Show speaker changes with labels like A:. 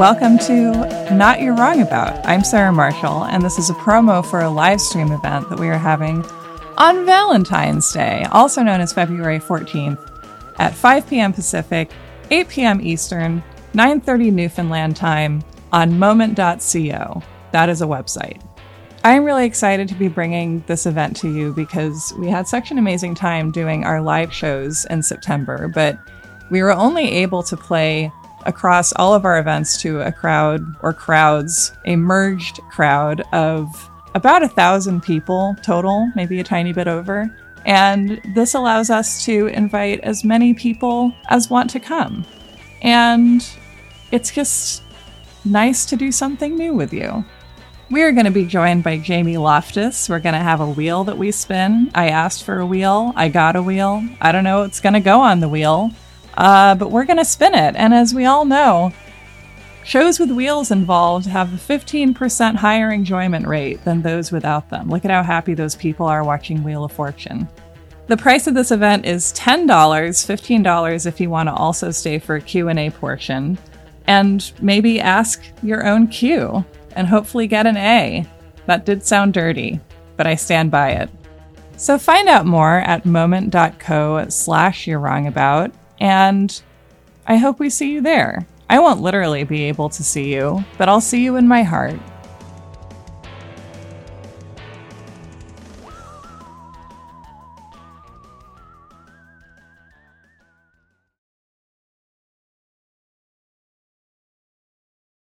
A: Welcome to Not You're Wrong About. I'm Sarah Marshall, and this is a promo for a live stream event that we are having on Valentine's Day, also known as February 14th, at 5 p.m. Pacific, 8 p.m. Eastern, 9:30 Newfoundland time on moment.co. That is a website. I'm really excited to be bringing this event to you because we had such an amazing time doing our live shows in September, but we were only able to play across all of our events to a crowd or crowds, a merged crowd of about a thousand people total, maybe a tiny bit over. And this allows us to invite as many people as want to come. And it's just nice to do something new with you. We are going to be joined by Jamie Loftus. We're going to have a wheel that we spin. I asked for a wheel. I got a wheel. I don't know what's going to go on the wheel, uh, but we're going to spin it. And as we all know, shows with wheels involved have a 15% higher enjoyment rate than those without them. Look at how happy those people are watching Wheel of Fortune. The price of this event is $10, $15 if you want to also stay for a Q&A portion and maybe ask your own Q and hopefully get an A. That did sound dirty, but I stand by it. So find out more at moment.co slash you're wrong about, and I hope we see you there. I won't literally be able to see you, but I'll see you in my heart.